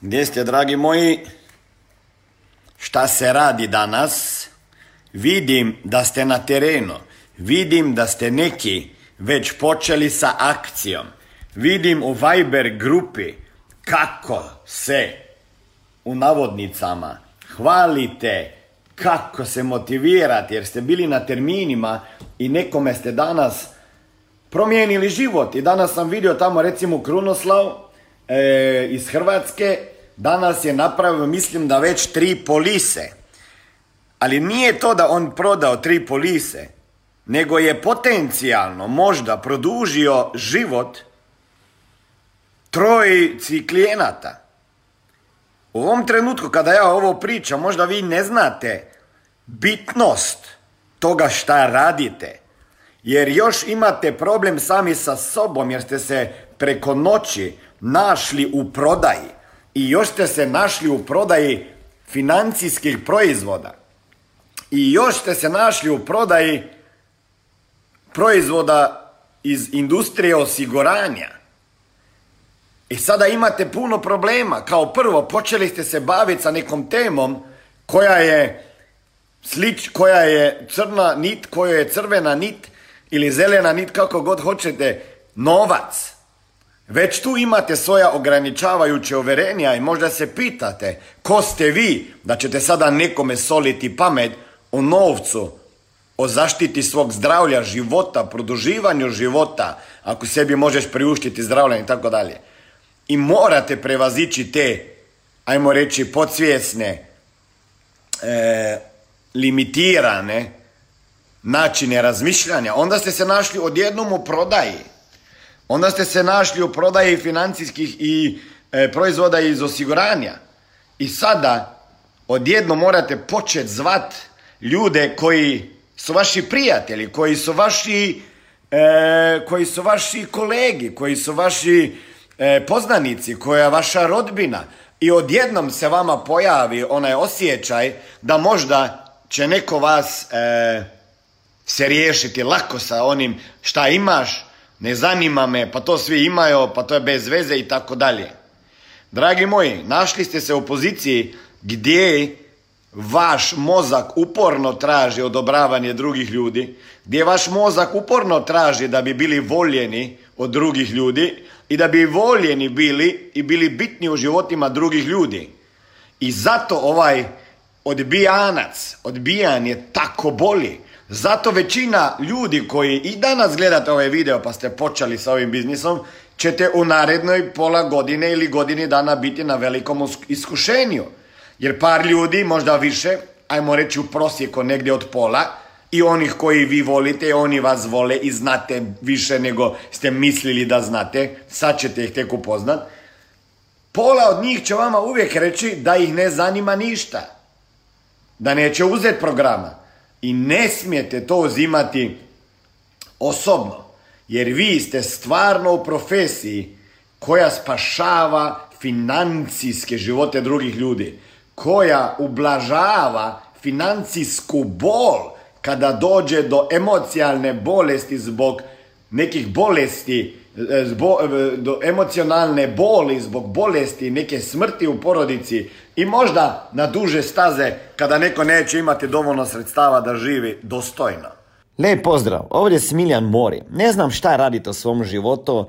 gdje ste, dragi moji? Šta se radi danas? Vidim da ste na terenu. Vidim da ste neki već počeli sa akcijom. Vidim u Viber grupi kako se u navodnicama hvalite, kako se motivirate jer ste bili na terminima i nekome ste danas promijenili život. I danas sam vidio tamo recimo Krunoslav e, iz Hrvatske danas je napravio, mislim da već tri polise. Ali nije to da on prodao tri polise, nego je potencijalno možda produžio život trojici klijenata. U ovom trenutku kada ja ovo pričam, možda vi ne znate bitnost toga šta radite. Jer još imate problem sami sa sobom jer ste se preko noći našli u prodaji i još ste se našli u prodaji financijskih proizvoda i još ste se našli u prodaji proizvoda iz industrije osiguranja. I sada imate puno problema. Kao prvo, počeli ste se baviti sa nekom temom koja je slič, koja je crna nit, koja je crvena nit ili zelena nit, kako god hoćete, novac. Već tu imate svoja ograničavajuće uverenja i možda se pitate ko ste vi da ćete sada nekome soliti pamet o novcu, o zaštiti svog zdravlja, života, produživanju života, ako sebi možeš priuštiti zdravlje i tako dalje. I morate prevazići te, ajmo reći, podsvjesne, e, limitirane načine razmišljanja. Onda ste se našli odjednom u prodaji Onda ste se našli u prodaji financijskih i e, proizvoda iz osiguranja. I sada odjedno morate početi zvat ljude koji su vaši prijatelji, koji su vaši, e, koji su vaši kolegi, koji su vaši e, poznanici, koja je vaša rodbina. I odjednom se vama pojavi onaj osjećaj da možda će neko vas se riješiti lako sa onim šta imaš, ne zanima me, pa to svi imaju, pa to je bez veze i tako dalje. Dragi moji, našli ste se u poziciji gdje vaš mozak uporno traži odobravanje drugih ljudi, gdje vaš mozak uporno traži da bi bili voljeni od drugih ljudi i da bi voljeni bili i bili bitni u životima drugih ljudi. I zato ovaj odbijanac, odbijan je tako boli. Zato većina ljudi koji i danas gledate ovaj video pa ste počeli sa ovim biznisom, ćete u narednoj pola godine ili godini dana biti na velikom iskušenju. Jer par ljudi, možda više, ajmo reći u prosjeku negdje od pola, i onih koji vi volite, oni vas vole i znate više nego ste mislili da znate, sad ćete ih tek upoznat, pola od njih će vama uvijek reći da ih ne zanima ništa. Da neće uzeti programa. I ne smijete to uzimati osobno, jer vi ste stvarno u profesiji koja spašava financijske živote drugih ljudi, koja ublažava financijsku bol kada dođe do emocijalne bolesti zbog nekih bolesti, zbog, e, do emocionalne boli zbog bolesti, neke smrti u porodici i možda na duže staze kada neko neće imati dovoljno sredstava da živi dostojno. Lijep pozdrav, ovdje je Smiljan Mori. Ne znam šta radite u svom životu,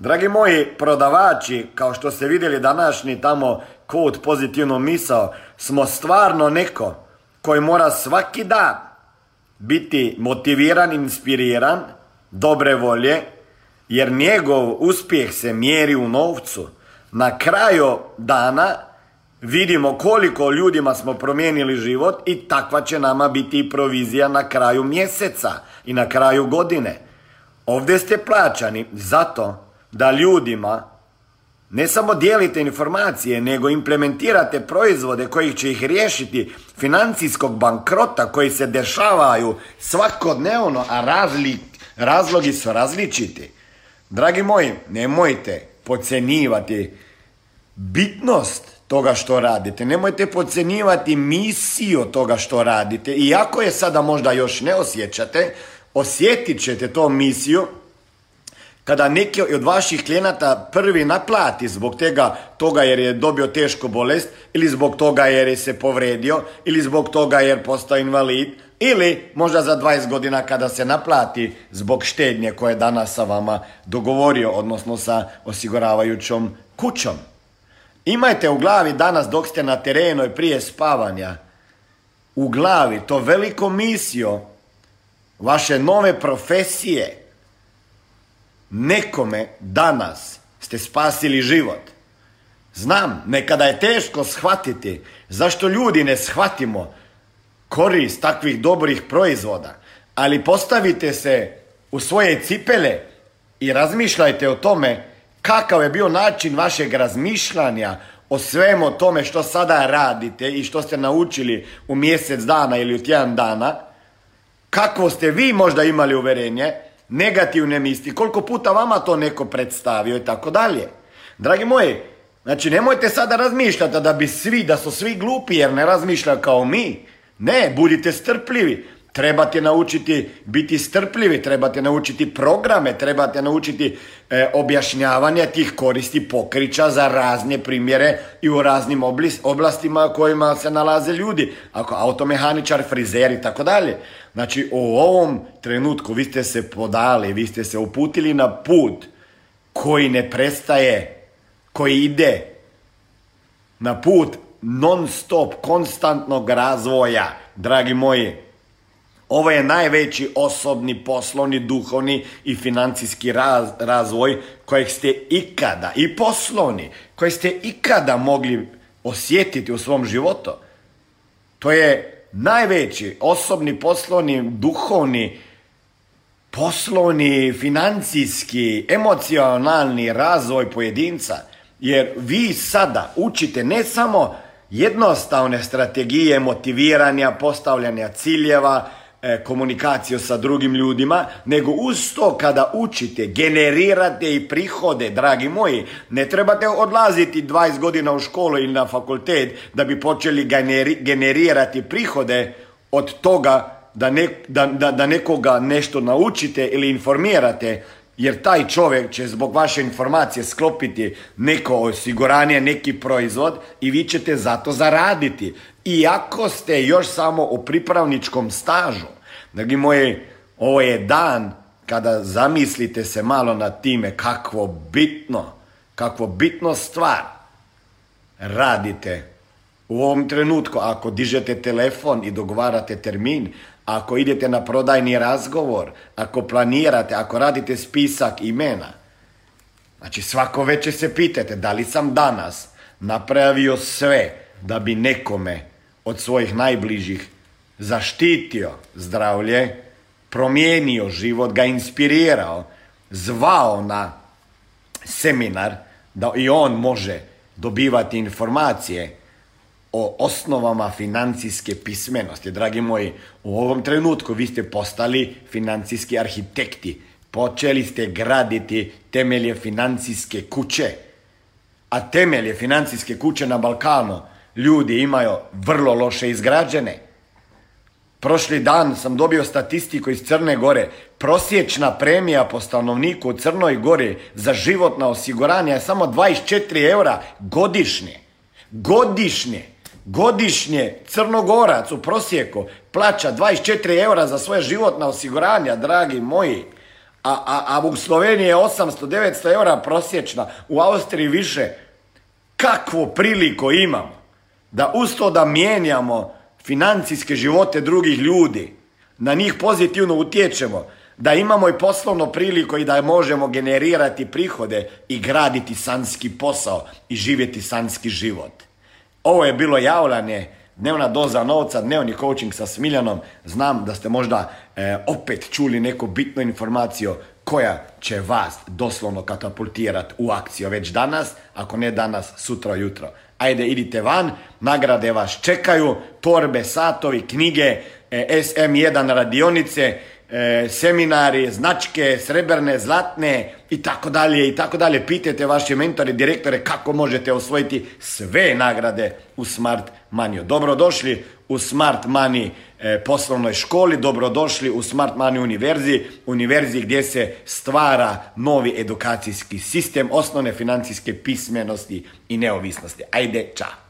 Dragi moji prodavači, kao što ste vidjeli današnji tamo kod pozitivno misao, smo stvarno neko koji mora svaki dan biti motiviran, inspiriran, dobre volje, jer njegov uspjeh se mjeri u novcu. Na kraju dana vidimo koliko ljudima smo promijenili život i takva će nama biti i provizija na kraju mjeseca i na kraju godine. Ovdje ste plaćani zato da ljudima ne samo dijelite informacije, nego implementirate proizvode koji će ih riješiti financijskog bankrota koji se dešavaju svakodnevno, a razli, razlogi su različiti. Dragi moji, nemojte pocenjivati bitnost toga što radite. Nemojte pocenjivati misiju toga što radite. Iako je sada možda još ne osjećate, osjetit ćete to misiju kada neki od vaših klijenata prvi naplati zbog tega, toga jer je dobio tešku bolest ili zbog toga jer je se povredio ili zbog toga jer postao invalid ili možda za 20 godina kada se naplati zbog štednje koje je danas sa vama dogovorio, odnosno sa osiguravajućom kućom. Imajte u glavi danas dok ste na terenu i prije spavanja, u glavi to veliko misio vaše nove profesije, nekome danas ste spasili život. Znam, nekada je teško shvatiti zašto ljudi ne shvatimo korist takvih dobrih proizvoda, ali postavite se u svoje cipele i razmišljajte o tome kakav je bio način vašeg razmišljanja o svemu tome što sada radite i što ste naučili u mjesec dana ili u tjedan dana, kako ste vi možda imali uverenje, negativne misli, koliko puta vama to neko predstavio i tako dalje. Dragi moji, znači nemojte sada razmišljati da bi svi, da su svi glupi jer ne razmišljaju kao mi. Ne, budite strpljivi. Trebate naučiti biti strpljivi, trebate naučiti programe, trebate naučiti e, objašnjavanje tih koristi pokrića za razne primjere i u raznim oblastima kojima se nalaze ljudi, ako automehaničar, frizer i tako dalje. Znači u ovom trenutku vi ste se podali, vi ste se uputili na put koji ne prestaje, koji ide na put non stop, konstantnog razvoja, dragi moji. Ovo je najveći osobni, poslovni, duhovni i financijski razvoj kojeg ste ikada, i poslovni, koji ste ikada mogli osjetiti u svom životu. To je najveći osobni, poslovni, duhovni, poslovni, financijski, emocionalni razvoj pojedinca. Jer vi sada učite ne samo jednostavne strategije motiviranja, postavljanja ciljeva, komunikaciju sa drugim ljudima, nego uz to kada učite, generirate i prihode, dragi moji, ne trebate odlaziti 20 godina u školu ili na fakultet da bi počeli generirati prihode od toga da, da, da, da nekoga nešto naučite ili informirate, jer taj čovjek će zbog vaše informacije sklopiti neko osiguranje, neki proizvod i vi ćete zato zaraditi. Iako ste još samo u pripravničkom stažu. Dragi moji, ovo je dan kada zamislite se malo nad time kakvo bitno, kakvo bitno stvar radite u ovom trenutku. Ako dižete telefon i dogovarate termin, ako idete na prodajni razgovor, ako planirate, ako radite spisak imena. Znači svako večer se pitate da li sam danas napravio sve da bi nekome od svojih najbližih zaštitio zdravlje, promijenio život, ga inspirirao, zvao na seminar da i on može dobivati informacije o osnovama financijske pismenosti. Dragi moji, u ovom trenutku vi ste postali financijski arhitekti. Počeli ste graditi temelje financijske kuće. A temelje financijske kuće na Balkanu ljudi imaju vrlo loše izgrađene. Prošli dan sam dobio statistiku iz Crne Gore. Prosječna premija po stanovniku u Crnoj Gori za životna osiguranja je samo 24 eura godišnje. Godišnje. Godišnje Crnogorac u prosjeku plaća 24 eura za svoje životna osiguranja, dragi moji. A, a, a u Sloveniji je 800-900 eura prosječna, u Austriji više. Kakvu priliku imamo da usto da mijenjamo financijske živote drugih ljudi, na njih pozitivno utječemo, da imamo i poslovno priliku i da možemo generirati prihode i graditi sanski posao i živjeti sanski život. Ovo je bilo javljanje, dnevna doza novca, dnevni coaching sa Smiljanom. Znam da ste možda e, opet čuli neku bitnu informaciju koja će vas doslovno katapultirati u akciju već danas, ako ne danas, sutra jutro. Ajde, idite van, nagrade vas čekaju, torbe, satovi, knjige, e, SM1 radionice, e, seminari, značke, srebrne, zlatne i tako dalje i tako dalje. Pitajte vaše mentore, direktore kako možete osvojiti sve nagrade u Smart Money. Dobrodošli u Smart Money e, poslovnoj školi, dobrodošli u Smart Money univerziji, univerziji gdje se stvara novi edukacijski sistem, osnovne financijske pismenosti i neovisnosti. Ajde, čao!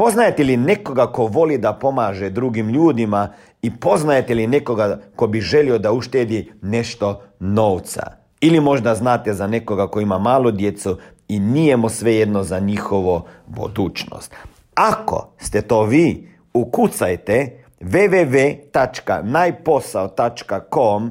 Poznajete li nekoga ko voli da pomaže drugim ljudima i poznajete li nekoga ko bi želio da uštedi nešto novca? Ili možda znate za nekoga ko ima malu djecu i nije mu svejedno za njihovo budućnost. Ako ste to vi, ukucajte www.najposao.com